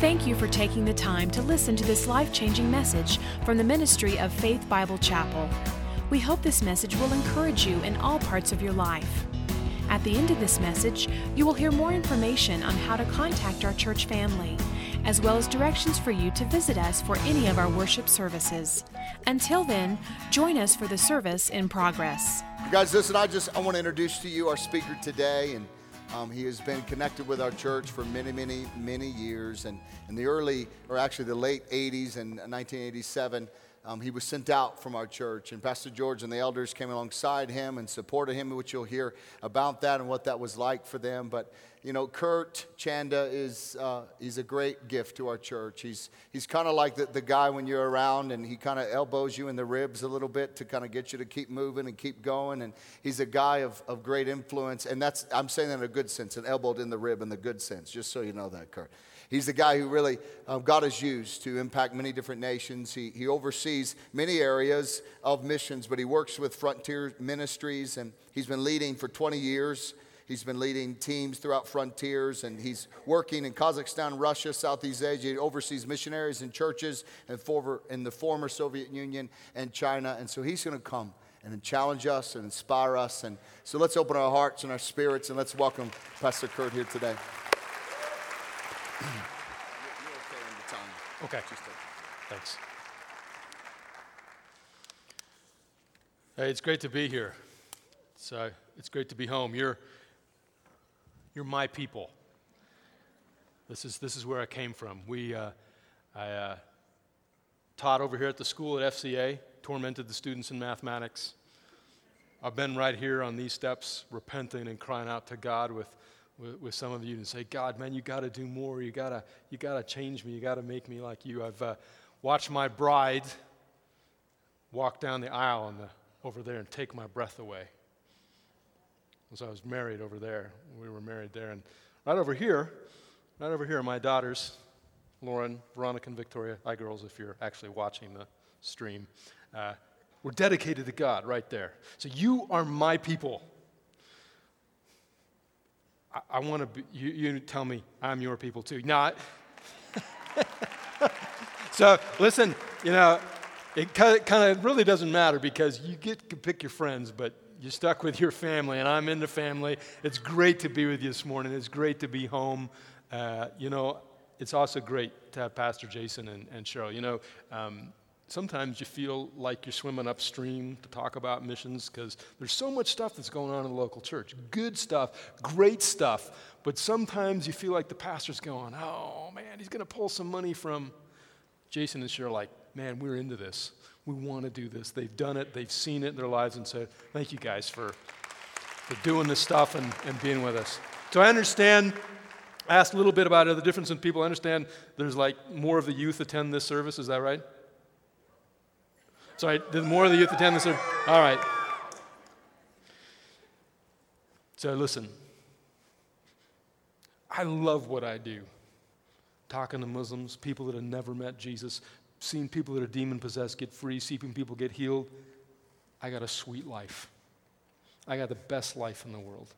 Thank you for taking the time to listen to this life changing message from the ministry of Faith Bible Chapel. We hope this message will encourage you in all parts of your life. At the end of this message, you will hear more information on how to contact our church family, as well as directions for you to visit us for any of our worship services. Until then, join us for the service in progress. You guys, listen, I just I want to introduce to you our speaker today, and um, he has been connected with our church for many, many, many years. And in the early, or actually the late 80s and 1987, um, he was sent out from our church. And Pastor George and the elders came alongside him and supported him, which you'll hear about that and what that was like for them. But you know, Kurt Chanda is uh, he's a great gift to our church. He's he's kind of like the, the guy when you're around and he kind of elbows you in the ribs a little bit to kind of get you to keep moving and keep going. And he's a guy of, of great influence. And that's I'm saying that in a good sense, an elbowed in the rib in the good sense, just so you know that, Kurt. He's the guy who really um, God has used to impact many different nations. He, he oversees many areas of missions, but he works with Frontier Ministries, and he's been leading for 20 years. He's been leading teams throughout frontiers, and he's working in Kazakhstan, Russia, Southeast Asia. He oversees missionaries and churches in the former Soviet Union and China. And so he's going to come and challenge us and inspire us. And so let's open our hearts and our spirits, and let's welcome Pastor Kurt here today. Okay. okay. Thanks. Hey, it's great to be here. It's, uh, it's great to be home. You're, you're my people. This is, this is where I came from. We, uh, I uh, taught over here at the school at FCA, tormented the students in mathematics. I've been right here on these steps, repenting and crying out to God with with, with some of you and say, God, man, you got to do more. You got to you gotta change me. You got to make me like you. I've uh, watched my bride walk down the aisle the, over there and take my breath away. As I was married over there, we were married there. And right over here, right over here, my daughters, Lauren, Veronica, and Victoria, hi girls, if you're actually watching the stream, uh, we're dedicated to God right there. So you are my people. I, I want to be, you, you tell me I'm your people too. Not. so listen, you know, it kind of really doesn't matter because you get to pick your friends, but you're stuck with your family, and I'm in the family. It's great to be with you this morning. It's great to be home. Uh, you know, it's also great to have Pastor Jason and, and Cheryl. You know, um, sometimes you feel like you're swimming upstream to talk about missions because there's so much stuff that's going on in the local church. Good stuff, great stuff. But sometimes you feel like the pastor's going, oh man, he's going to pull some money from Jason and Cheryl, like, man, we're into this. We want to do this. They've done it, they've seen it in their lives, and said, thank you guys for, for doing this stuff and, and being with us. So I understand asked a little bit about the difference in people. I understand there's like more of the youth attend this service. Is that right? Sorry, did more of the youth attend this? All right. So listen, I love what I do. Talking to Muslims, people that have never met Jesus, seeing people that are demon possessed get free, seeing people get healed. I got a sweet life. I got the best life in the world.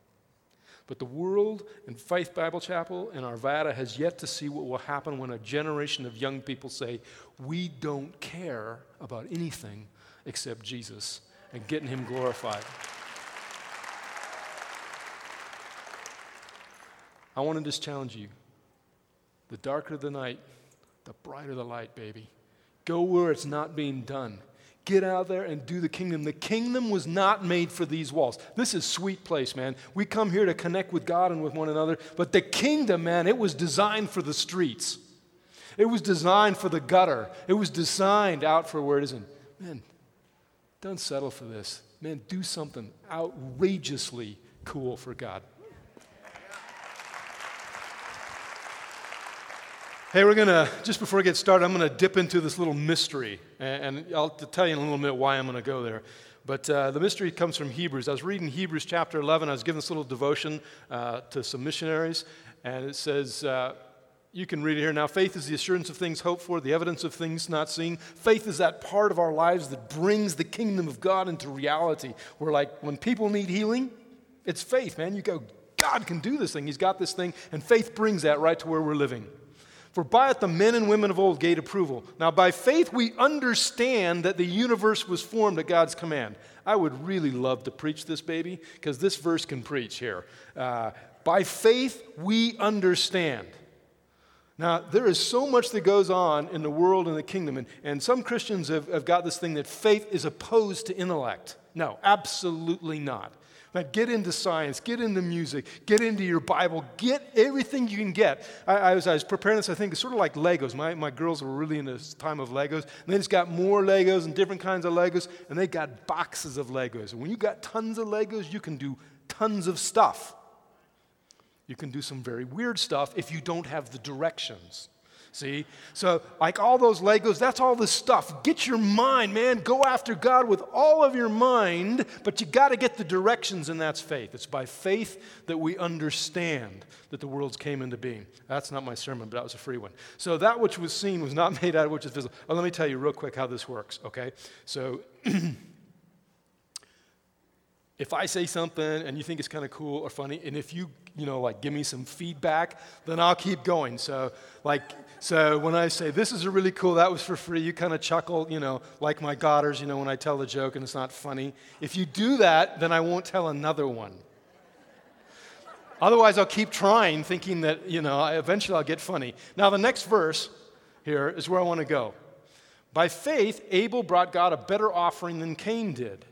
But the world and Faith Bible Chapel and Arvada has yet to see what will happen when a generation of young people say, We don't care about anything except Jesus and getting Him glorified. I want to just challenge you. The darker the night, the brighter the light, baby. Go where it's not being done. Get out there and do the kingdom. The kingdom was not made for these walls. This is sweet place, man. We come here to connect with God and with one another, but the kingdom, man, it was designed for the streets. It was designed for the gutter. It was designed out for where it isn't. Man, don't settle for this. Man, do something outrageously cool for God. Hey, we're going to, just before we get started, I'm going to dip into this little mystery. And, I'll tell you in a little bit why I'm going to go there. But uh, the mystery comes from Hebrews. I was reading Hebrews chapter 11. I was giving this little devotion uh, to some missionaries. And it says, uh, you can read it here now. Faith is the assurance of things hoped for, the evidence of things not seen. Faith is that part of our lives that brings the kingdom of God into reality. We're like, when people need healing, it's faith, man. You go, God can do this thing. He's got this thing. And faith brings that right to where we're living. For by it the men and women of old gave approval. Now, by faith, we understand that the universe was formed at God's command. I would really love to preach this, baby, because this verse can preach here. Uh, by faith, we understand. Now, there is so much that goes on in the world and the kingdom, and, and some Christians have, have got this thing that faith is opposed to intellect. No, absolutely not. Man, get into science, get into music, get into your Bible, get everything you can get. I, I, was, I was preparing this, I think it's sort of like Legos. My, my girls were really in this time of Legos. And they just got more Legos and different kinds of Legos, and they got boxes of Legos. And when you got tons of Legos, you can do tons of stuff. You can do some very weird stuff if you don't have the directions. See? So, like all those Legos, that's all this stuff. Get your mind, man. Go after God with all of your mind, but you got to get the directions, and that's faith. It's by faith that we understand that the worlds came into being. That's not my sermon, but that was a free one. So, that which was seen was not made out of which is visible. Oh, let me tell you real quick how this works, okay? So, if I say something and you think it's kind of cool or funny, and if you, you know, like give me some feedback, then I'll keep going. So, like, so when I say, this is a really cool, that was for free, you kind of chuckle, you know, like my daughters, you know, when I tell the joke and it's not funny. If you do that, then I won't tell another one. Otherwise, I'll keep trying, thinking that, you know, eventually I'll get funny. Now, the next verse here is where I want to go. By faith, Abel brought God a better offering than Cain did.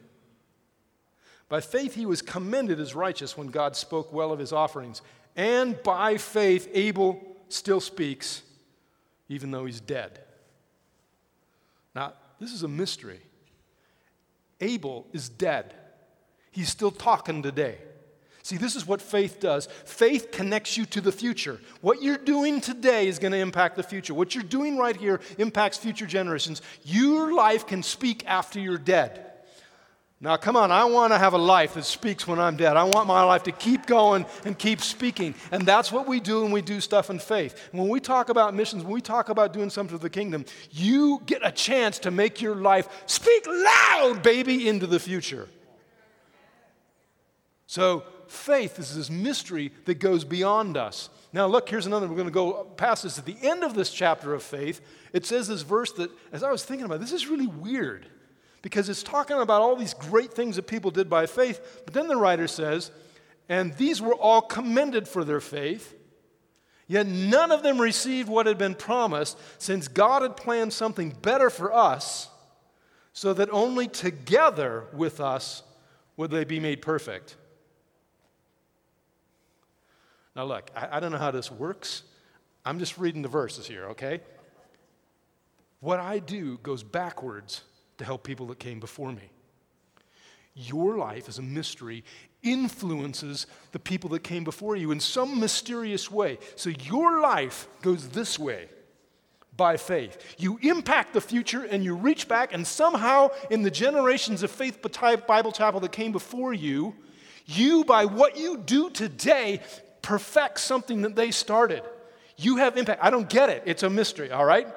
By faith, he was commended as righteous when God spoke well of his offerings. And by faith, Abel still speaks even though he's dead. Now, this is a mystery. Abel is dead, he's still talking today. See, this is what faith does. Faith connects you to the future. What you're doing today is going to impact the future. What you're doing right here impacts future generations. Your life can speak after you're dead. Now, come on, I want to have a life that speaks when I'm dead. I want my life to keep going and keep speaking. And that's what we do when we do stuff in faith. when we talk about missions, when we talk about doing something for the kingdom, you get a chance to make your life speak loud, baby, into the future. So, faith is this mystery that goes beyond us. Now, look, here's another. We're going to go past this. At the end of this chapter of faith, it says this verse that, as I was thinking about, this is really weird because it's talking about all these great things that people did by faith. But then the writer says, and these were all commended for their faith. Yet none of them received what had been promised, since God had planned something better for us, so that only together with us would they be made perfect. Now, look, I, I don't know how this works. I'm just reading the verses here, okay? What I do goes backwards to help people that came before me. Your life as a mystery influences the people that came before you in some mysterious way. So your life goes this way by faith. You impact the future and you reach back, and somehow in the generations of Faith Bible Chapel that came before you, you, by what you do today, perfect something that they started. You have impact. I don't get it. It's a mystery, all right?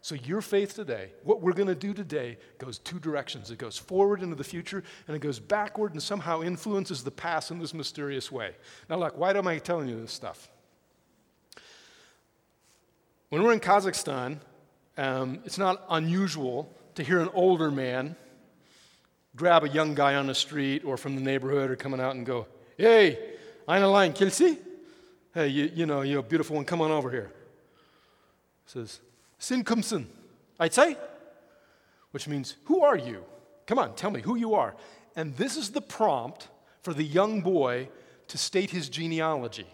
So, your faith today, what we're going to do today, goes two directions. It goes forward into the future, and it goes backward and somehow influences the past in this mysterious way. Now, look, why am I telling you this stuff? When we're in Kazakhstan, um, it's not unusual to hear an older man grab a young guy on the street or from the neighborhood or coming out and go, Hey, Aina line, Kilsi? Hey, you, you know, you're a beautiful one, come on over here. Says, Sin kumsin. I'd say, which means, Who are you? Come on, tell me who you are. And this is the prompt for the young boy to state his genealogy.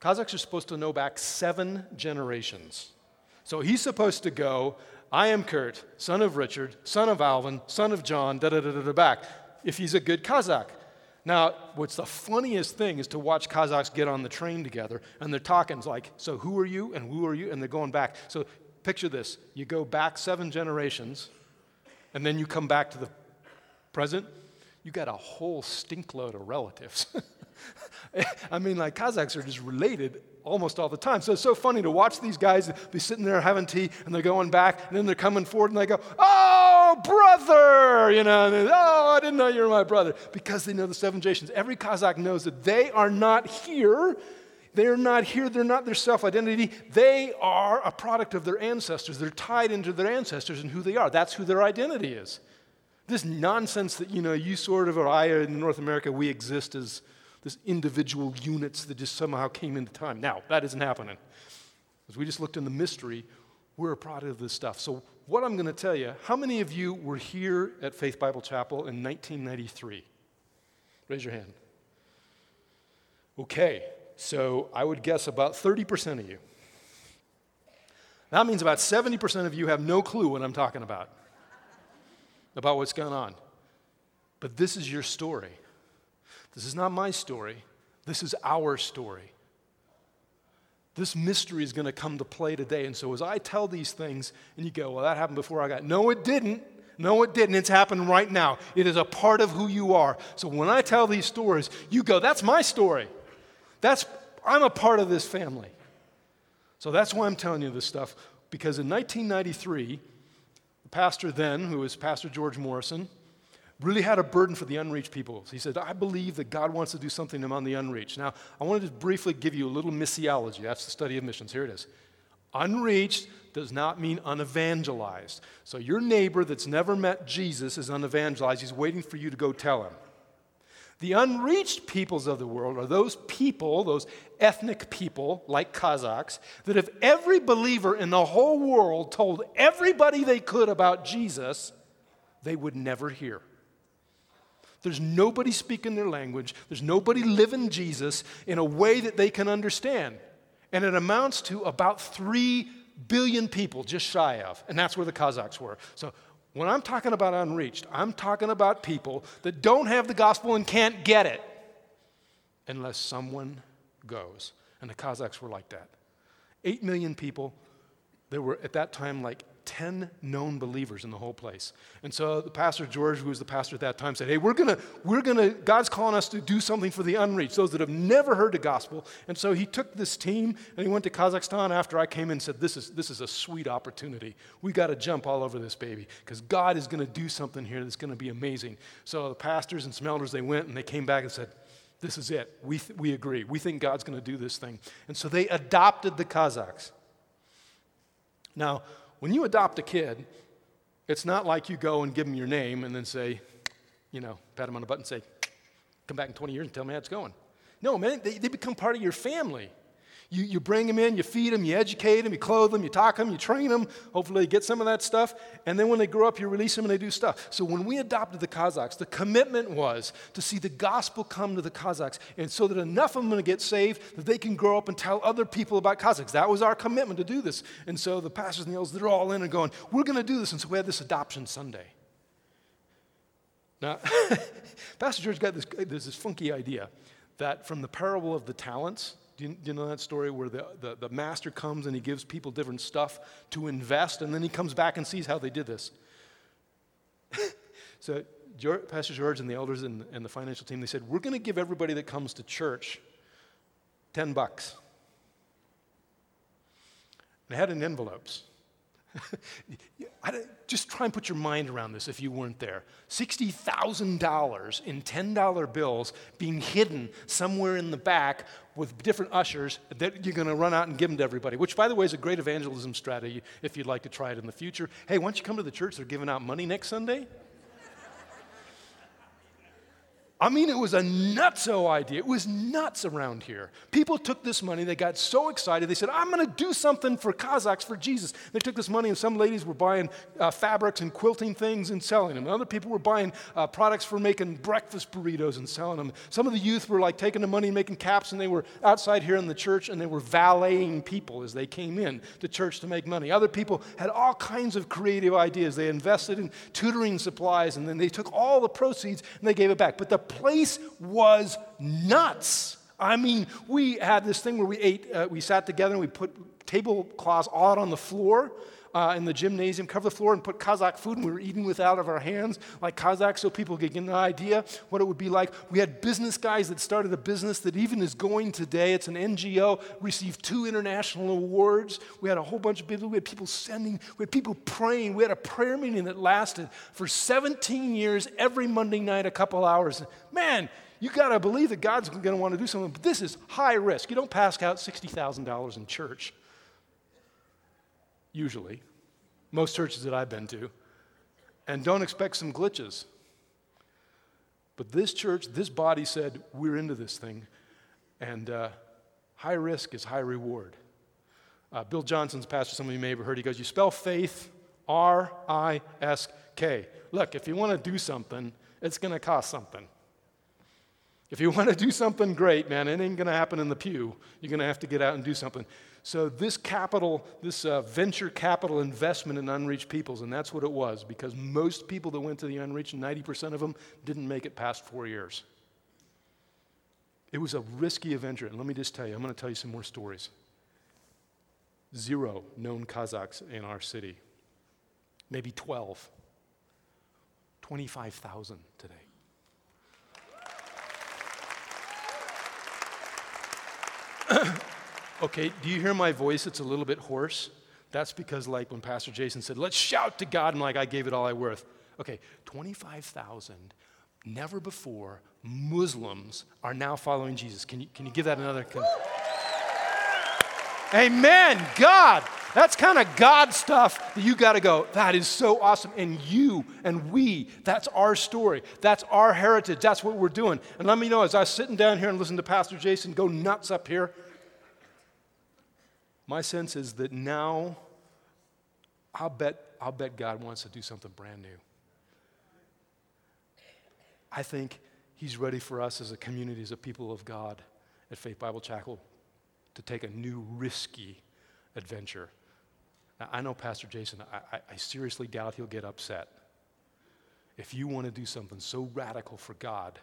Kazakhs are supposed to know back seven generations. So he's supposed to go, I am Kurt, son of Richard, son of Alvin, son of John, da da da da da back, if he's a good Kazakh. Now, what's the funniest thing is to watch Kazakhs get on the train together and they're talking like, so who are you and who are you? And they're going back. So picture this you go back seven generations and then you come back to the present, you got a whole stinkload of relatives. I mean, like Kazakhs are just related almost all the time. So it's so funny to watch these guys be sitting there having tea and they're going back and then they're coming forward and they go, Oh, brother! You know, and oh, I didn't know you were my brother. Because they know the seven generations. Every Kazakh knows that they are not here They're not here, they're not their self identity. They are a product of their ancestors. They're tied into their ancestors and who they are. That's who their identity is. This nonsense that, you know, you sort of or I in North America, we exist as this individual units that just somehow came into time. Now, that isn't happening. As we just looked in the mystery, we're a product of this stuff. So, what I'm going to tell you, how many of you were here at Faith Bible Chapel in 1993? Raise your hand. Okay, so I would guess about 30% of you. That means about 70% of you have no clue what I'm talking about, about what's going on. But this is your story. This is not my story, this is our story. This mystery is going to come to play today. And so, as I tell these things, and you go, Well, that happened before I got. No, it didn't. No, it didn't. It's happened right now. It is a part of who you are. So, when I tell these stories, you go, That's my story. That's, I'm a part of this family. So, that's why I'm telling you this stuff. Because in 1993, the pastor then, who was Pastor George Morrison, really had a burden for the unreached people. He said, I believe that God wants to do something among the unreached. Now, I want to just briefly give you a little missiology. That's the study of missions. Here it is. Unreached does not mean unevangelized. So, your neighbor that's never met Jesus is unevangelized. He's waiting for you to go tell him. The unreached peoples of the world are those people, those ethnic people like Kazakhs, that if every believer in the whole world told everybody they could about Jesus, they would never hear. There's nobody speaking their language. There's nobody living Jesus in a way that they can understand. And it amounts to about 3 billion people, just shy of. And that's where the Kazakhs were. So when I'm talking about unreached, I'm talking about people that don't have the gospel and can't get it unless someone goes. And the Kazakhs were like that. 8 million people. There were at that time like 10 known believers in the whole place. And so the pastor George, who was the pastor at that time, said, Hey, we're gonna, we're gonna, God's calling us to do something for the unreached, those that have never heard the gospel. And so he took this team and he went to Kazakhstan after I came in and said, This is, this is a sweet opportunity. We gotta jump all over this baby because God is gonna do something here that's gonna be amazing. So the pastors and some elders, they went and they came back and said, This is it. We, th- we agree. We think God's gonna do this thing. And so they adopted the Kazakhs. Now, when you adopt a kid, it's not like you go and give them your name and then say, you know, pat them on the butt and say, come back in 20 years and tell me how it's going. No, man, they, they become part of your family. You, you bring them in, you feed them, you educate them, you clothe them, you talk them, you train them. Hopefully, they get some of that stuff. And then when they grow up, you release them and they do stuff. So, when we adopted the Kazakhs, the commitment was to see the gospel come to the Kazakhs and so that enough of them to get saved that they can grow up and tell other people about Kazakhs. That was our commitment to do this. And so the pastors and the elders, they're all in and going, we're going to do this. And so we had this adoption Sunday. Now, Pastor George got this, there's this funky idea that from the parable of the talents, do you, do you, know that story where the, the, the, master comes and he gives people different stuff to invest, and then he comes back and sees how they did this? so, George, Pastor George and the elders and, and the financial team, they said, We're going to give everybody that comes to church 10 bucks. And they had in envelopes. just try and put your mind around this if you weren't there. $60,000 in $10 bills being hidden somewhere in the back with different ushers that you're going to run out and give them to everybody, which, by the way, is a great evangelism strategy if you'd like to try it in the future. Hey, why don't you come to the church? They're giving out money next Sunday. I mean, it was a nutso idea. It was nuts around here. People took this money, they got so excited, they said, I'm going to do something for Kazakhs, for Jesus. They took this money, and some ladies were buying uh, fabrics and quilting things and selling them. Other people were buying uh, products for making breakfast burritos and selling them. Some of the youth were like taking the money and making caps, and they were outside here in the church, and they were valeting people as they came in to church to make money. Other people had all kinds of creative ideas. They invested in tutoring supplies, and then they took all the proceeds and they gave it back. But the place was nuts. I mean, we had this thing where we ate, uh, we sat together and we put tablecloths out on the floor uh, in the gymnasium, cover the floor, and put Kazakh food, and we were eating with out of our hands like Kazakh so people could get an idea what it would be like. We had business guys that started a business that even is going today. It's an NGO, received two international awards. We had a whole bunch of people, we had people sending, we had people praying. We had a prayer meeting that lasted for 17 years every Monday night, a couple hours. Man, you got to believe that God's going to want to do something. But this is high risk. You don't pass out $60,000 in church, usually, most churches that I've been to, and don't expect some glitches. But this church, this body said, we're into this thing. And uh, high risk is high reward. Uh, Bill Johnson's pastor, some of you may have heard, he goes, You spell faith R I S K. Look, if you want to do something, it's going to cost something. If you want to do something great, man, it ain't going to happen in the pew. You're going to have to get out and do something. So, this capital, this uh, venture capital investment in unreached peoples, and that's what it was, because most people that went to the unreached, 90% of them didn't make it past four years. It was a risky adventure. And let me just tell you, I'm going to tell you some more stories. Zero known Kazakhs in our city, maybe 12, 25,000 today. okay, do you hear my voice? It's a little bit hoarse. That's because, like, when Pastor Jason said, let's shout to God, and like, I gave it all I worth. Okay, 25,000, never before, Muslims are now following Jesus. Can you, can you give that another? Con- Amen. God. That's kind of God stuff that you got to go, that is so awesome. And you and we, that's our story. That's our heritage. That's what we're doing. And let me know, as I was sitting down here and listening to Pastor Jason go nuts up here, my sense is that now I'll bet, I'll bet God wants to do something brand new. I think He's ready for us as a community, as a people of God at Faith Bible Chapel to take a new risky adventure. Now, I know Pastor Jason, I, I, seriously doubt he'll get upset. If you want to do something so radical for God,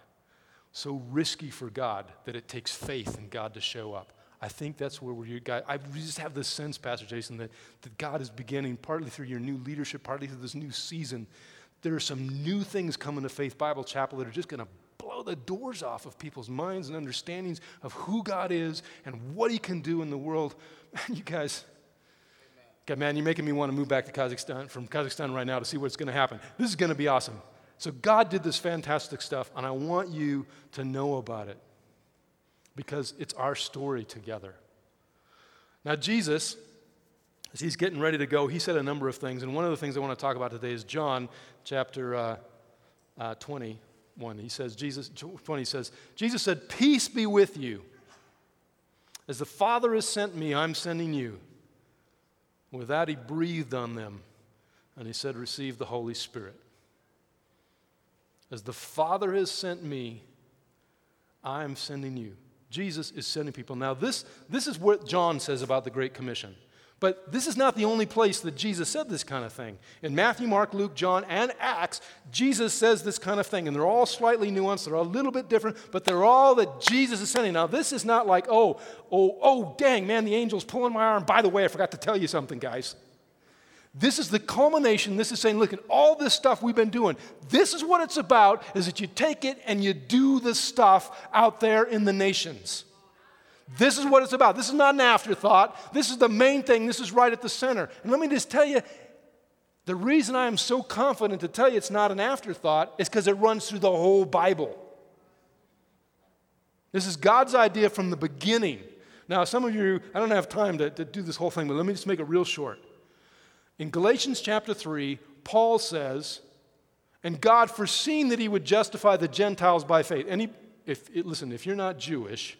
so risky for God, that it takes faith in God to show up. I think that's where we're guys. I just have this sense, Pastor Jason, that, that God is beginning, partly through your new leadership, partly through this new season. There are some new things coming to Faith Bible Chapel that are just going to blow the doors off of people's minds and understandings of who God is and what He can do in the world. Man, you guys, God, man, you're making me want to move back to Kazakhstan from Kazakhstan right now to see what's going to happen. This is going to be awesome. So God did this fantastic stuff, and I want you to know about it because it's our story together. Now, Jesus, as he's getting ready to go, he said a number of things, and one of the things I want to talk about today is John chapter uh, uh, 20. 1. He says, Jesus, 20 says, Jesus said, Peace be with you. As the Father has sent me, I'm sending you. With that, he breathed on them and he said, Receive the Holy Spirit. As the Father has sent me, I am sending you. Jesus is sending people. Now, this, this is what John says about the Great Commission. But this is not the only place that Jesus said this kind of thing. In Matthew, Mark, Luke, John, and Acts, Jesus says this kind of thing. And they're all slightly nuanced, they're a little bit different, but they're all that Jesus is sending. Now, this is not like, oh, oh, oh, dang, man, the angel's pulling my arm. By the way, I forgot to tell you something, guys. This is the culmination. This is saying, look at all this stuff we've been doing. This is what it's about, is that you take it and you do the stuff out there in the nations. This is what it's about. This is not an afterthought. This is the main thing. This is right at the center. And let me just tell you the reason I am so confident to tell you it's not an afterthought is because it runs through the whole Bible. This is God's idea from the beginning. Now, some of you, I don't have time to, to do this whole thing, but let me just make it real short. In Galatians chapter 3, Paul says, and God foreseeing that he would justify the Gentiles by faith. And if, listen, if you're not Jewish,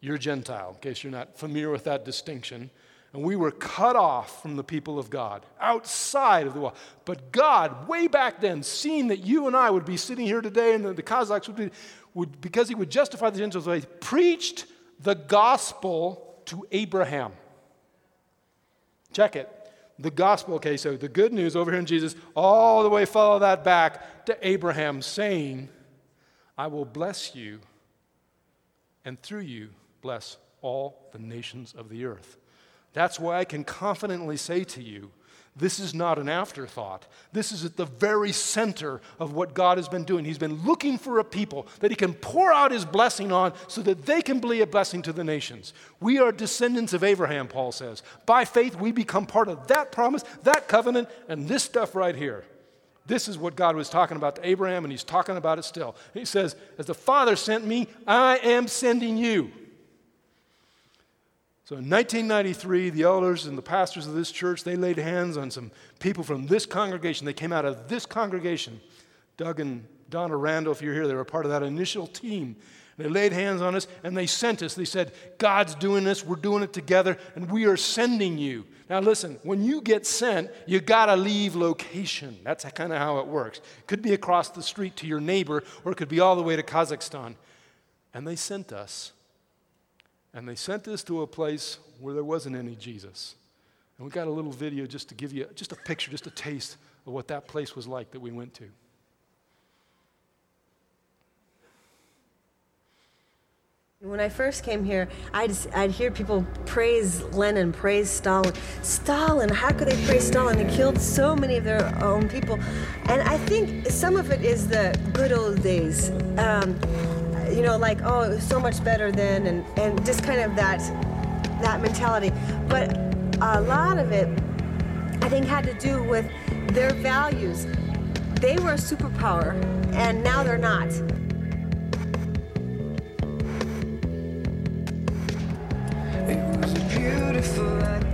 you're Gentile, in case you're not familiar with that distinction. And we were cut off from the people of God, outside of the wall. But God, way back then, seeing that you and I would be sitting here today and the, Kazakhs would be, would, because he would justify the Gentiles, he preached the gospel to Abraham. Check it. The gospel, okay, so the good news over here in Jesus, all the way follow that back to Abraham, saying, I will bless you, and through you, bless all the nations of the earth. That's why I can confidently say to you, this is not an afterthought. This is at the very center of what God has been doing. He's been looking for a people that He can pour out His blessing on so that they can be a blessing to the nations. We are descendants of Abraham, Paul says. By faith, we become part of that promise, that covenant, and this stuff right here. This is what God was talking about to Abraham, and he's talking about it still. He says, As the Father sent me, I am sending you. So in 1993, the elders and the pastors of this church, they laid hands on some people from this congregation. They came out of this congregation. Doug and Donna Randall, if you're here, they were part of that initial team. They laid hands on us and they sent us. They said, God's doing this, we're doing it together, and we are sending you. Now, listen, when you get sent, you got to leave location. That's kind of how it works. Could be across the street to your neighbor, or it could be all the way to Kazakhstan. And they sent us. And they sent us to a place where there wasn't any Jesus. And we got a little video just to give you just a picture, just a taste of what that place was like that we went to. When I first came here, I'd, I'd hear people praise Lenin, praise Stalin. Stalin, how could they praise Stalin? He killed so many of their own people. And I think some of it is the good old days. Um, you know, like, oh, it was so much better then, and, and just kind of that, that mentality. But a lot of it, I think, had to do with their values. They were a superpower, and now they're not. It was a beautiful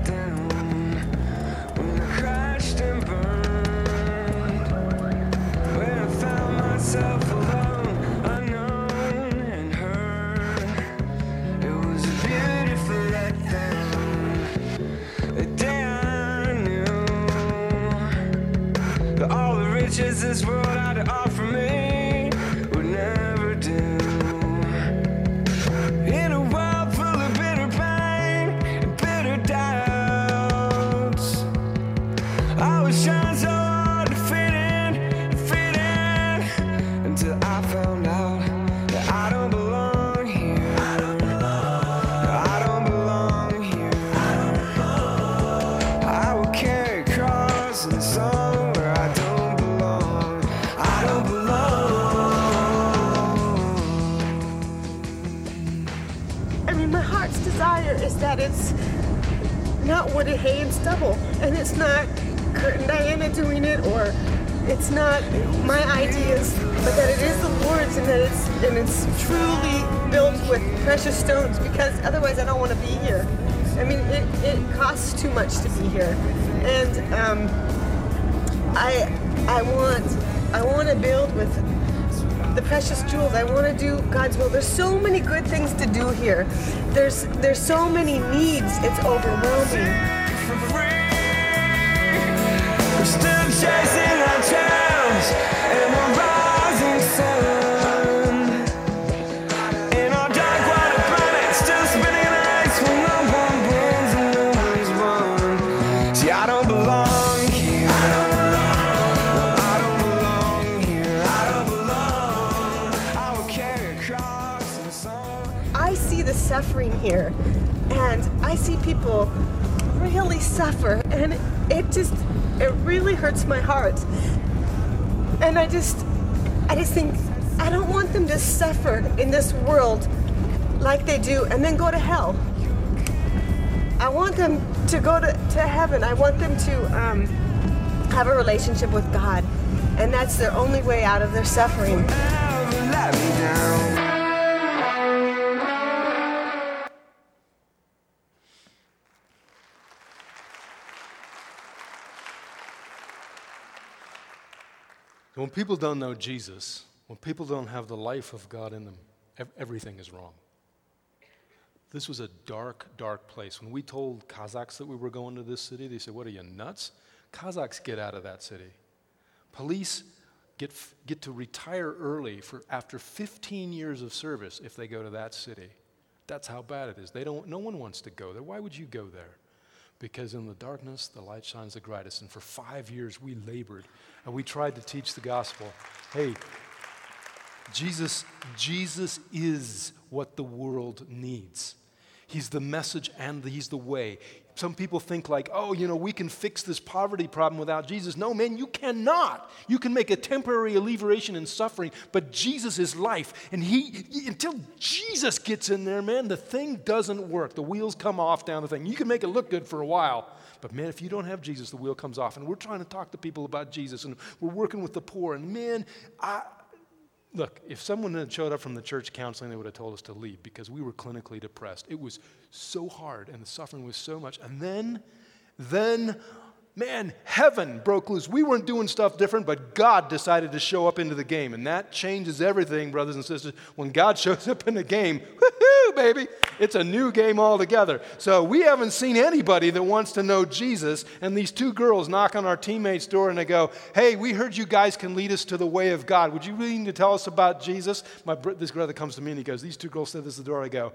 and somewhere I don't belong. I don't belong. I mean, my heart's desire is that it's not wooded hay and stubble, and it's not Kurt and Diana doing it, or it's not my ideas, but that it is the Lord's, and that it's and it's truly built with precious stones. Because otherwise, I don't want to be here. I mean, it, it costs too much to be here, and um, I I want I want to build with the precious jewels. I want to do God's will. There's so many good things to do here. There's there's so many needs. It's overwhelming. Here, and I see people really suffer, and it just it really hurts my heart. And I just I just think I don't want them to suffer in this world like they do and then go to hell. I want them to go to, to heaven. I want them to um, have a relationship with God. And that's their only way out of their suffering. When people don't know Jesus, when people don't have the life of God in them, everything is wrong. This was a dark, dark place. When we told Kazakhs that we were going to this city, they said, What are you, nuts? Kazakhs get out of that city. Police get, get to retire early for after 15 years of service if they go to that city. That's how bad it is. They don't, no one wants to go there. Why would you go there? Because in the darkness, the light shines the brightest. And for five years, we labored and we tried to teach the gospel. Hey, Jesus, Jesus is what the world needs. He's the message and He's the way. Some people think, like, oh, you know, we can fix this poverty problem without Jesus. No, man, you cannot. You can make a temporary alleviation in suffering, but Jesus is life. And He, until Jesus gets in there, man, the thing doesn't work. The wheels come off down the thing. You can make it look good for a while, but man, if you don't have Jesus, the wheel comes off. And we're trying to talk to people about Jesus, and we're working with the poor. And man, I, look, if someone had showed up from the church counseling, they would have told us to leave because we were clinically depressed. It was so hard, and the suffering was so much. And then, then man, heaven broke loose. We weren't doing stuff different, but God decided to show up into the game. And that changes everything, brothers and sisters. When God shows up in the game, baby, it's a new game altogether. So we haven't seen anybody that wants to know Jesus. And these two girls knock on our teammate's door and they go, Hey, we heard you guys can lead us to the way of God. Would you really need to tell us about Jesus? My, this brother comes to me and he goes, These two girls said this at the door. I go,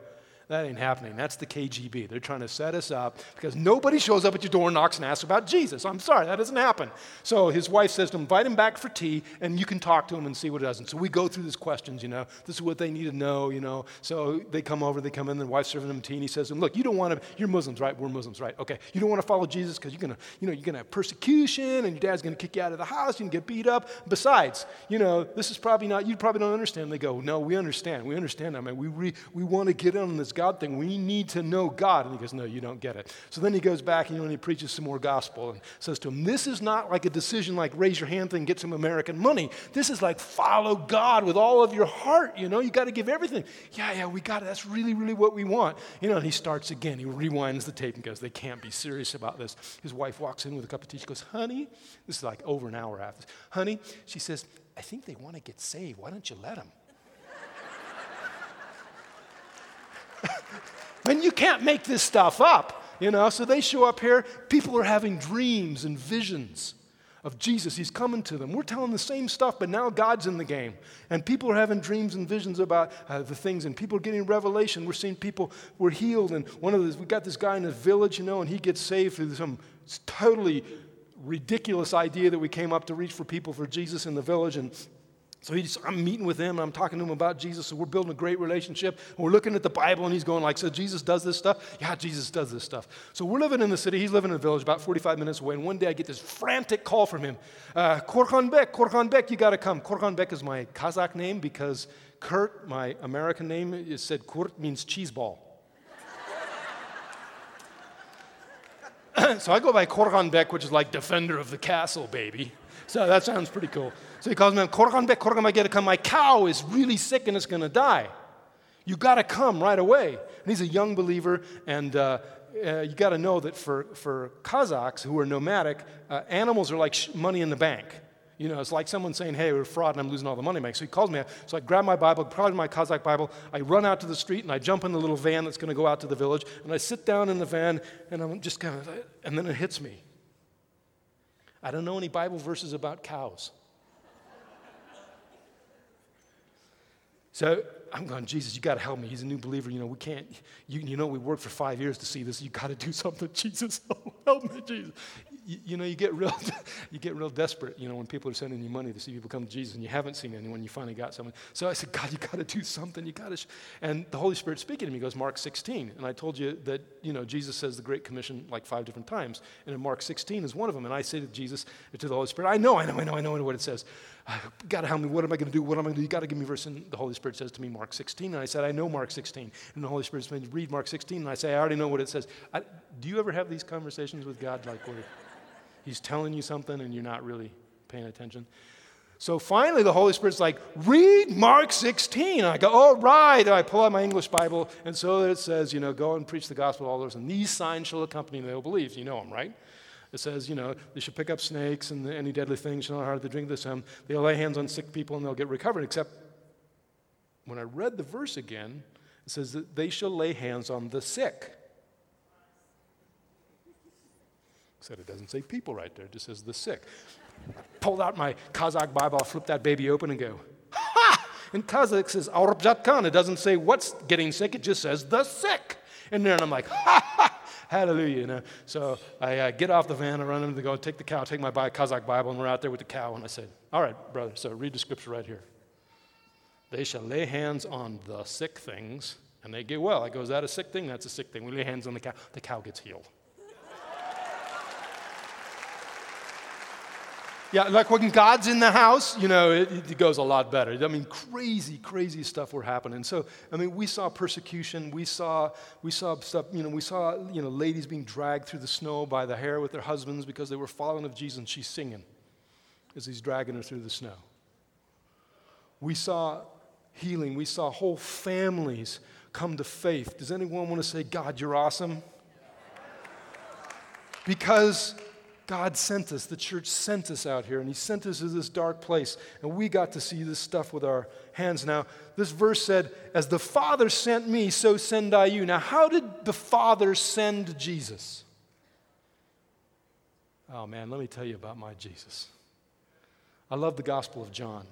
that ain't happening. That's the KGB. They're trying to set us up because nobody shows up at your door and knocks and asks about Jesus. I'm sorry, that doesn't happen. So his wife says to him, invite him back for tea and you can talk to him and see what it does. And so we go through these questions, you know, this is what they need to know, you know. So they come over, they come in, the wife's serving them tea, and he says to look, you don't want to, you're Muslims, right? We're Muslims, right? Okay. You don't want to follow Jesus because you're going to, you know, you're going to have persecution and your dad's going to kick you out of the house, can get beat up. Besides, you know, this is probably not, you probably don't understand. They go, no, we understand. We understand. I mean, we, re, we want to get on this God thing. We need to know God. And he goes, No, you don't get it. So then he goes back and, you know, and he preaches some more gospel and says to him, This is not like a decision like raise your hand thing, get some American money. This is like follow God with all of your heart. You know, you got to give everything. Yeah, yeah, we got it. That's really, really what we want. You know, and he starts again. He rewinds the tape and goes, They can't be serious about this. His wife walks in with a cup of tea. She goes, Honey, this is like over an hour after. Honey, she says, I think they want to get saved. Why don't you let them? And you can't make this stuff up, you know. So they show up here. People are having dreams and visions of Jesus. He's coming to them. We're telling the same stuff, but now God's in the game. And people are having dreams and visions about uh, the things, and people are getting revelation. We're seeing people were healed. And one of the, we got this guy in the village, you know, and he gets saved through some totally ridiculous idea that we came up to reach for people for Jesus in the village. And so I'm meeting with him, and I'm talking to him about Jesus, so we're building a great relationship. And we're looking at the Bible, and he's going like, so Jesus does this stuff? Yeah, Jesus does this stuff. So we're living in the city, he's living in a village, about 45 minutes away, and one day I get this frantic call from him. Uh, Korkhanbek, Korkhanbek, you got to come. Korkhanbek is my Kazakh name because Kurt, my American name, it said Kurt means cheese ball. so I go by Korkhanbek, which is like defender of the castle, baby. So that sounds pretty cool. So he calls me, get to come. My cow is really sick and it's going to die. You got to come right away. And he's a young believer, and uh, uh, you got to know that for, for Kazakhs who are nomadic, uh, animals are like sh- money in the bank. You know, it's like someone saying, hey, we're fraud and I'm losing all the money I make. So he calls me. So I grab my Bible, probably my Kazakh Bible. I run out to the street and I jump in the little van that's going to go out to the village. And I sit down in the van and I'm just kind of, and then it hits me. I don't know any Bible verses about cows. So I'm going, Jesus, you got to help me. He's a new believer. You know, we can't, you, you know, we worked for five years to see this. You got to do something, Jesus. help me, Jesus. You, you, know, you get real, you get real desperate. You know, when people are sending you money to see people come to Jesus, and you haven't seen anyone, you finally got someone. So I said, God, you got to do something. You got to. And the Holy Spirit speaking to me goes, Mark 16, and I told you that you know Jesus says the Great Commission like five different times, and in Mark 16 is one of them. And I say to Jesus, to the Holy Spirit, I know, I know, I know, I know what it says. Uh, God, help me. What am I going to do? What am I going to do? You got to give me a verse. And the Holy Spirit says to me, Mark 16. And I said, I know Mark 16. And the Holy Spirit says, read Mark 16. And I say, I already know what it says. I, do you ever have these conversations with God like where He's telling you something and you're not really paying attention? So finally, the Holy Spirit's like, read Mark 16. And I go, all right. And I pull out my English Bible. And so it says, you know, go and preach the gospel to all those. And these signs shall accompany them. They'll believe. You know them, right? It says, you know, they should pick up snakes and any deadly things shall not to drink this. Um, they'll lay hands on sick people and they'll get recovered. Except when I read the verse again, it says that they shall lay hands on the sick. Said it doesn't say people right there, it just says the sick. Pulled out my Kazakh Bible, I'll flip that baby open and go, ha! In Kazakh it says Aurabjatkan. It doesn't say what's getting sick, it just says the sick. In there, and I'm like, ha ha! Hallelujah. You know? So I uh, get off the van, I run into the go, take the cow, take my Kazakh Bible, and we're out there with the cow. And I said, All right, brother, so read the scripture right here. They shall lay hands on the sick things, And they get well. I go, Is that a sick thing? That's a sick thing. We lay hands on the cow, the cow gets healed. Yeah, like when God's in the house, you know, it, it, goes a lot better. I mean, crazy, crazy stuff were happening. So, I mean, we saw persecution. We saw, we saw stuff, you know, we saw, you know, ladies being dragged through the snow by the hair with their husbands because they were following of Jesus and she's singing as he's dragging her through the snow. We saw healing. We saw whole families come to faith. Does anyone want to say, God, you're awesome? Because God sent us, the church sent us out here, and He sent us to this dark place, and we got to see this stuff with our hands. Now, this verse said, As the Father sent me, so send I you. Now, how did the Father send Jesus? Oh man, let me tell you about my Jesus. I love the Gospel of John.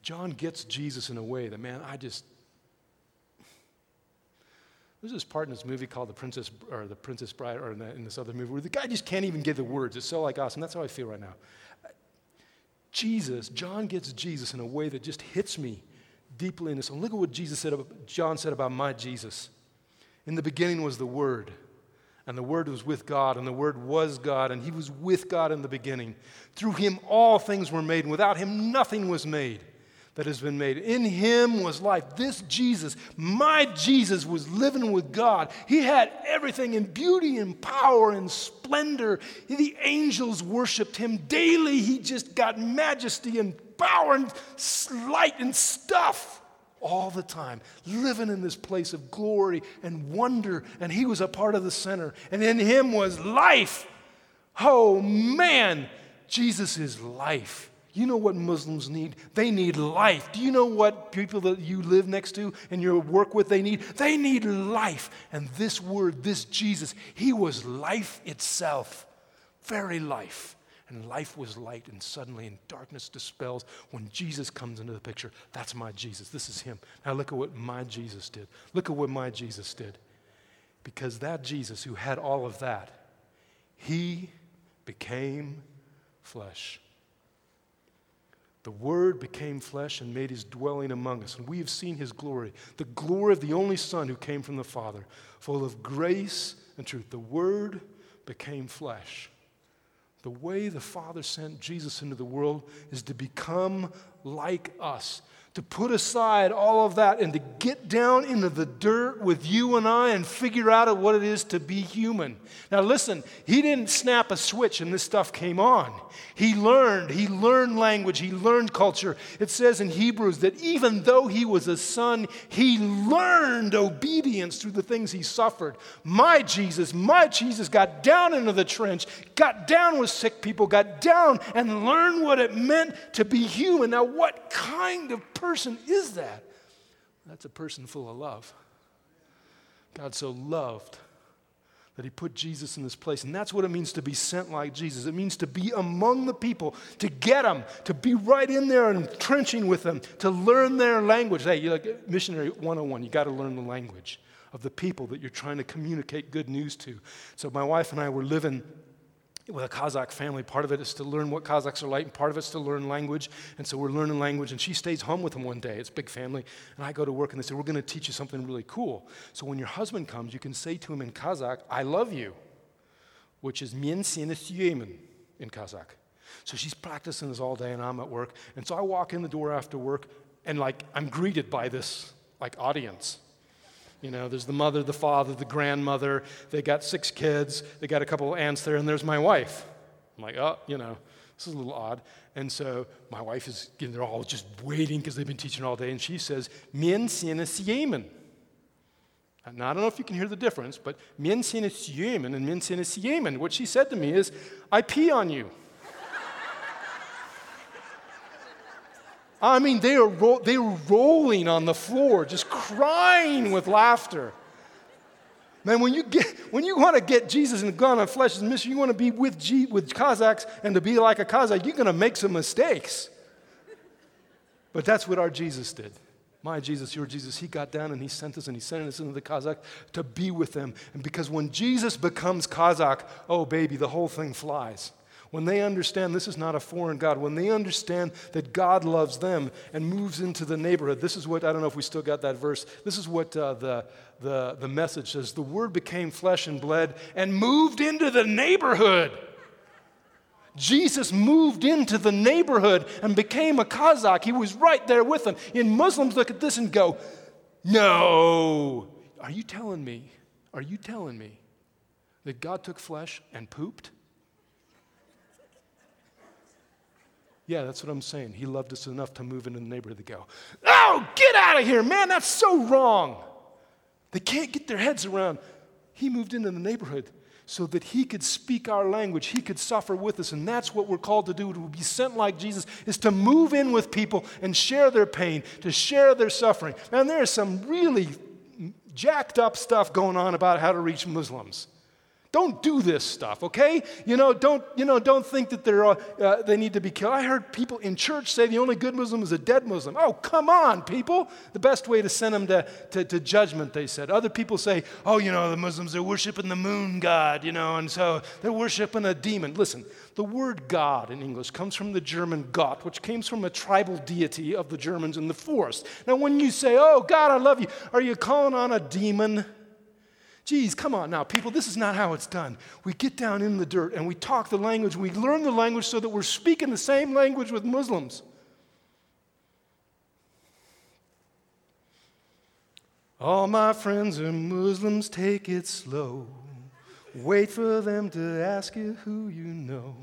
John gets Jesus in a way that, man, I just, there's this part in this movie called The Princess or The Princess Bride, or in, the, in, this other movie where the guy just can't even get the words. It's so like us, and that's how I feel right now. Jesus, John gets Jesus in a way that just hits me deeply in this. And look at what Jesus said John said about my Jesus. In the beginning was the Word, and the Word was with God, and the Word was God, and He was with God in the beginning. Through Him all things were made, and without Him nothing was made that has been made. In him was life. This Jesus, my Jesus, was living with God. He had everything in beauty and power and splendor. The angels worshiped him daily. He just got majesty and power and light and stuff all the time, living in this place of glory and wonder. And he was a part of the center. And in him was life. Oh man, Jesus is life. You know what Muslims need? They need life. Do you know what people that you live next to and you work with they need? They need life. And this word, this Jesus, he was life itself. Very life. And life was light, and suddenly, and darkness dispels when Jesus comes into the picture. That's my Jesus. This is him. Now, look at what my Jesus did. Look at what my Jesus did. Because that Jesus, who had all of that, he became flesh. The Word became flesh and made his dwelling among us, and we have seen his glory, the glory of the only Son who came from the Father, full of grace and truth. The Word became flesh. The way the Father sent Jesus into the world is to become like us, to put aside all of that and to get down into the dirt with you and I and figure out what it is to be human. Now, listen, he didn't snap a switch and this stuff came on. He learned, he learned language, he learned culture. It says in Hebrews that even though he was a son, he learned obedience through the things he suffered. My Jesus, my Jesus got down into the trench, got down with sick people, got down and learned what it meant to be human. Now, what kind of person is that? That's a person full of love. God so loved that he put Jesus in this place. And that's what it means to be sent like Jesus. It means to be among the people, to get them, to be right in there and trenching with them, to learn their language. Hey, you're like missionary 101, you got to learn the language of the people that you're trying to communicate good news to. So my wife and I were living with a Kazakh family. Part of it is to learn what Kazakhs are like, and part of it's to learn language. And so we're learning language, and she stays home with them one day. It's a big family. And I go to work, and they say, We're going to teach you something really cool. So when your husband comes, you can say to him in Kazakh, I love you, which is Mien seni in Kazakh. So she's practicing this all day, and I'm at work. And so I walk in the door after work, and like I'm greeted by this like audience. You know, there's the mother, the father, the grandmother. They got six kids. They got a couple of aunts there, and there's my wife. I'm like, oh, you know, this is a little odd. And so my wife is, know, they're all just waiting because they've been teaching all day, and she says, Mien sina siemen. Now, I don't know if you can hear the difference, but Mien sina siemen and Mien sina siemen, what she said to me is, I pee on you. I mean, they are, ro- they were rolling on the floor, just crying with laughter. Man, when you, get, when you want to get Jesus and God on flesh and mission, you want to be with, G, with Kazakhs and to be like a Kazakh, you're going to make some mistakes. But that's what our Jesus did. My Jesus, your Jesus, he got down and he sent us and he sent us into the Kazakh to be with them. And because when Jesus becomes Kazakh, oh baby, the whole thing flies. When they understand this is not a foreign God, when they understand that God loves them and moves into the neighborhood, this is what, I don't know if we still got that verse, this is what uh, the, the, the message says the Word became flesh and blood and moved into the neighborhood. Jesus moved into the neighborhood and became a Kazakh. He was right there with them. And Muslims look at this and go, No. Are you telling me, are you telling me that God took flesh and pooped? Yeah, that's what I'm saying. He loved us enough to move into the neighborhood to go, Oh, get out of here, man, that's so wrong. They can't get their heads around. He moved into the neighborhood so that he could speak our language, he could suffer with us. And that's what we're called to do to be sent like Jesus, is to move in with people and share their pain, to share their suffering. Man, there is some really jacked up stuff going on about how to reach Muslims. Don't do this stuff, okay? You know, don't, you know, don't think that they're, uh, they need to be killed. I heard people in church say the only good Muslim is a dead Muslim. Oh, come on, people. The best way to send them to, to, to judgment, they said. Other people say, oh, you know, the Muslims are worshiping the moon god, you know, and so they're worshiping a demon. Listen, the word God in English comes from the German Gott, which comes from a tribal deity of the Germans in the forest. Now, when you say, oh, God, I love you, are you calling on a demon? Geez, come on now, people, this is not how it's done. We get down in the dirt and we talk the language, we learn the language so that we're speaking the same language with Muslims. All my friends are Muslims, take it slow. Wait for them to ask you who you know.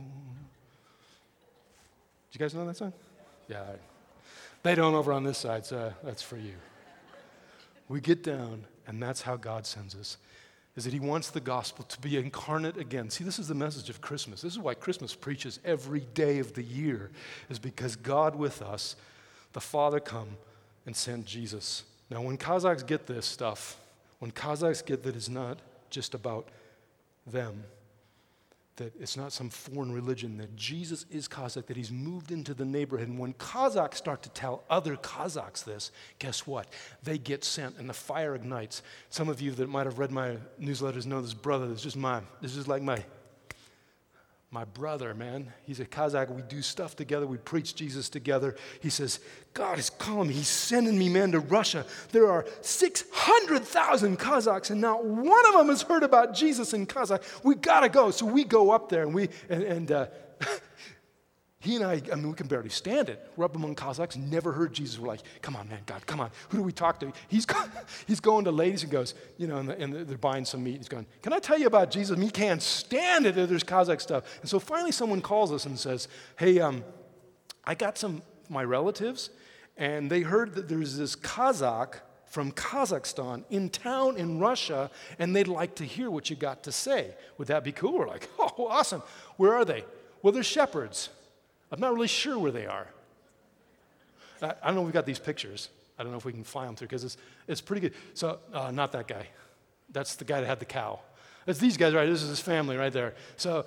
Do you guys know that song? Yeah. They don't over on this side, so uh, that's for you. We get down, and that's how God sends us. Is that He wants the gospel to be incarnate again. See, this is the message of Christmas. This is why Christmas preaches every day of the year, is because God with us, the Father, come and sent Jesus. Now, when Kazakhs get this stuff, when Kazakhs get that it's not just about them, that it's not some foreign religion, that Jesus is Kazakh, that he's moved into the neighborhood. And when Kazakhs start to tell other Kazakhs this, guess what? They get sent and the fire ignites. Some of you that might have read my newsletters know this brother. This is my, this is like my my brother, man. He's a Kazakh. We do stuff together. We preach Jesus together. He says, God is calling me. He's sending me, man, to Russia. There are 600,000 Kazakhs, and not one of them has heard about Jesus in Kazakh. We got to go. So we go up there, and we, and, and uh, he and I, I mean, we can barely stand it. We're up among Kazakhs, never heard Jesus. We're like, come on, man, God, come on. Who do we talk to? He's, he's going to ladies and goes, you know, and, the, and they're buying some meat. He's going, can I tell you about Jesus? He can't stand it there's Kazakh stuff. And so finally someone calls us and says, hey, um, I got some, my relatives, and they heard that there's this Kazakh from Kazakhstan in town in Russia, and they'd like to hear what you got to say. Would that be cool? We're like, oh, awesome. Where are they? Well, they're shepherds. I'm not really sure where they are. I, I don't know if we've got these pictures. I don't know if we can fly them through because it's, it's pretty good. So, uh, not that guy. That's the guy that had the cow. It's these guys, right? This is his family right there. So,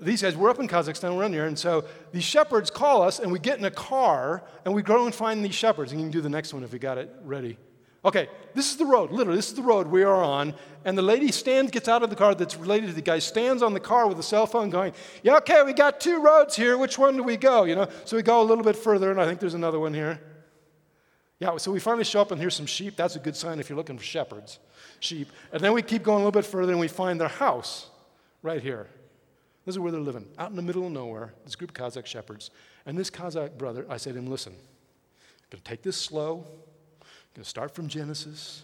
these guys, we're up in Kazakhstan, we're in here, and so these shepherds call us, and we get in a car, and we go and find these shepherds. And you can do the next one if you got it ready. Okay, this is the road, literally, this is the road we are on. And the lady stands, gets out of the car that's related to the guy, stands on the car with a cell phone going, Yeah, okay, we got two roads here. Which one do we go? You know, so we go a little bit further, and I think there's another one here. Yeah, so we finally show up, and here's some sheep. That's a good sign if you're looking for shepherds, sheep. And then we keep going a little bit further, and we find their house right here. This is where they're living, out in the middle of nowhere, this group of Kazakh shepherds. And this Kazakh brother, I said to him, Listen, I'm going to take this slow going to start from Genesis.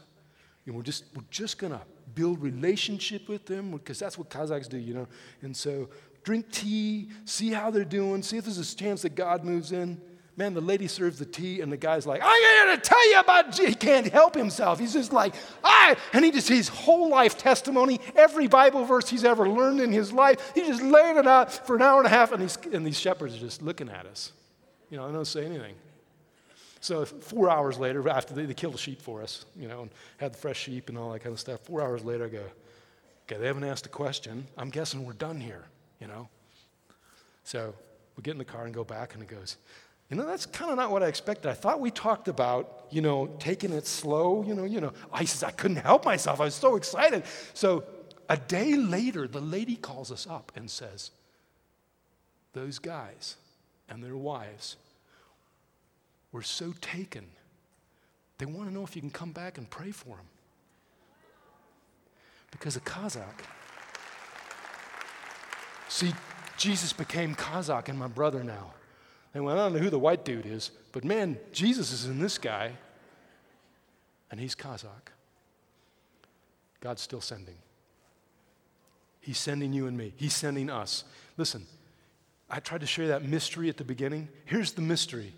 And we're just, we're just going to build relationship with them because that's what Kazakhs do, you know. And so drink tea, see how they're doing, see if there's a chance that God moves in. Man, the lady serves the tea, and the guy's like, I'm going to tell you about Jesus. He can't help himself. He's just like, I, and he just, his whole life testimony, every Bible verse he's ever learned in his life, he just laying it out for an hour and a half, and these, and these shepherds are just looking at us. You know, I don't say anything. So four hours later, after they, they killed a sheep for us, you know, and had the fresh sheep and all that kind of stuff, four hours later, I go, okay, they haven't asked a question. I'm guessing we're done here, you know. So we get in the car and go back, and it goes, you know, that's kind of not what I expected. I thought we talked about, you know, taking it slow, you know, you know. I says I couldn't help myself. I was so excited. So a day later, the lady calls us up and says, those guys and their wives were so taken, they want to know if you can come back and pray for them. Because a Kazakh, see, Jesus became Kazakh and my brother now. And well, I don't know who the white dude is, but man, Jesus is in this guy, and he's Kazakh. God's still sending. He's sending you and me. He's sending us. Listen, I tried to share that mystery at the beginning. Here's the mystery.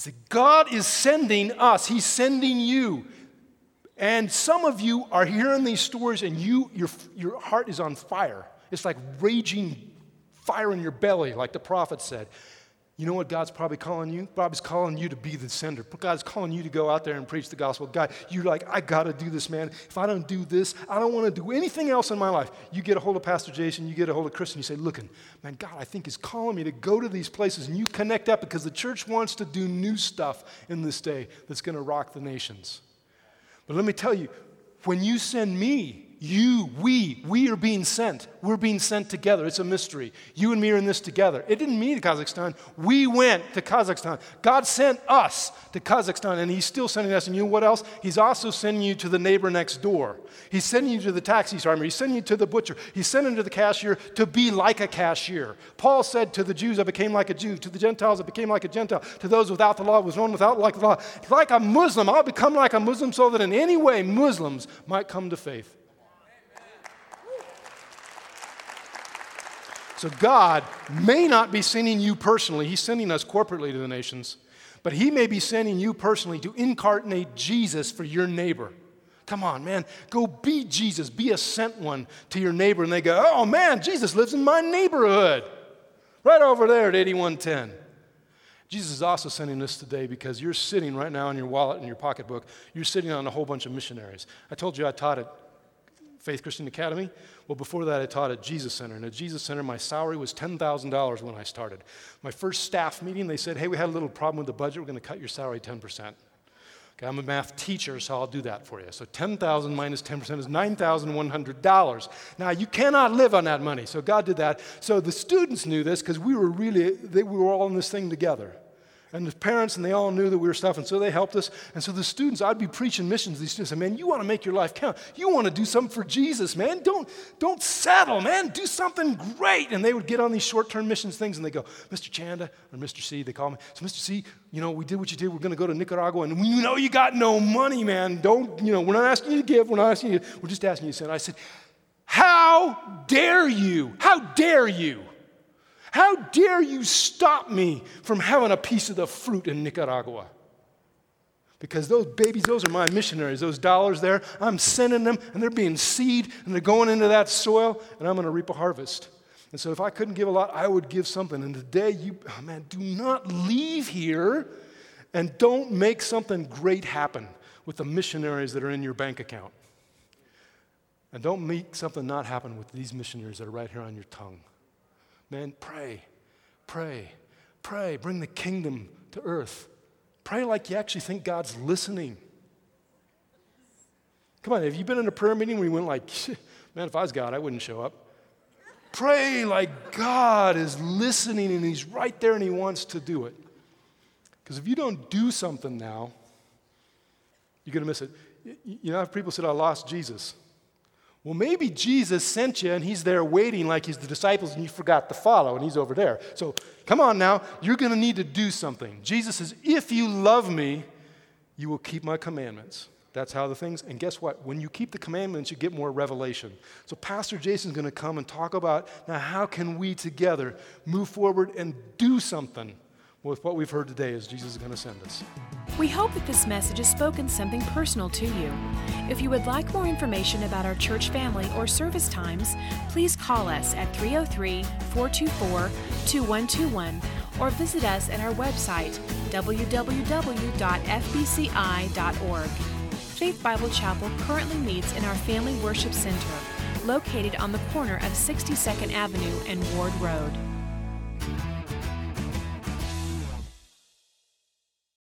Is that God is sending us. He's sending you. And some of you are hearing these stories and you, your, your heart is on fire. It's like raging fire in your belly, like the prophet said. You know what God's probably calling you? God's calling you to be the sender. God's calling you to go out there and preach the gospel. God, you're like, I got to do this, man. If I don't do this, I don't want to do anything else in my life. You get a hold of Pastor Jason, you get a hold of Chris, and you say, Looking, man, God, I think is calling me to go to these places. And you connect up because the church wants to do new stuff in this day that's going to rock the nations. But let me tell you, when you send me, you, we, we are being sent. We're being sent together. It's a mystery. You and me are in this together. It didn't mean Kazakhstan. We went to Kazakhstan. God sent us to Kazakhstan, and He's still sending us. And you know what else? He's also sending you to the neighbor next door. He's sending you to the taxi driver. He's sending you to the butcher. He's sending you to the cashier to be like a cashier. Paul said to the Jews, I became like a Jew. To the Gentiles, I became like a Gentile. To those without the law, I was one without like the law. Like a Muslim, I'll become like a Muslim so that in any way Muslims might come to faith. So God may not be sending you personally, He's sending us corporately to the nations, but He may be sending you personally to incarnate Jesus for your neighbor. Come on, man, go be Jesus, be a sent one to your neighbor. And they go, oh man, Jesus lives in my neighborhood, right over there at 8110. Jesus is also sending us today because you're sitting right now in your wallet and your pocketbook, you're sitting on a whole bunch of missionaries. I told you I taught at Faith Christian Academy. Well, before that, I taught at Jesus Center. And at Jesus Center, my salary was $10,000 when I started. My first staff meeting, they said, hey, we had a little problem with the budget. We're going to cut your salary 10%. Okay, I'm a math teacher, so I'll do that for you. So 10,000 minus 10% is $9,100. Now, you cannot live on that money. So God did that. So the students knew this because we were really, they, we were all in this thing together and the parents, and they all knew that we were stuff, and so they helped us. And so the students, I'd be preaching missions. These students said, "Man, you want to make your life count. You want to do something for Jesus, man. Don't don't settle, man. Do something great." And they would get on these short-term missions things, and they go, "Mr. Chanda or Mr. C," they call me. So, Mr. C, you know, we did what you did. We're going to go to Nicaragua, and we know you got no money, man. Don't you know? We're not asking you to give. We're not asking you. We're just asking you to send. I said, "How dare you? How dare you?" How dare you stop me from having a piece of the fruit in Nicaragua? Because those babies, those are my missionaries. Those dollars there, I'm sending them, and they're being seed, and they're going into that soil, and I'm going to reap a harvest. And so if I couldn't give a lot, I would give something. And today, you, oh man, do not leave here and don't make something great happen with the missionaries that are in your bank account. And don't make something not happen with these missionaries that are right here on your tongue. Man, pray, pray, pray. Bring the kingdom to earth. Pray like you actually think God's listening. Come on, have you been in a prayer meeting where you went like, man, if I was God, I wouldn't show up? Pray like God is listening and He's right there and He wants to do it. Because if you don't do something now, you're going to miss it. You know, people said, I lost Jesus. Well, maybe Jesus sent you and he's there waiting like he's the disciples and you forgot to follow and he's over there. So come on now, you're going to need to do something. Jesus says, If you love me, you will keep my commandments. That's how the things, and guess what? When you keep the commandments, you get more revelation. So, Pastor Jason's going to come and talk about now how can we together move forward and do something with what we've heard today as Jesus is going to send us. We hope that this message has spoken something personal to you. If you would like more information about our church family or service times, please call us at 303 424 2121 or visit us at our website www.fbci.org. Faith Bible Chapel currently meets in our Family Worship Center, located on the corner of 62nd Avenue and Ward Road.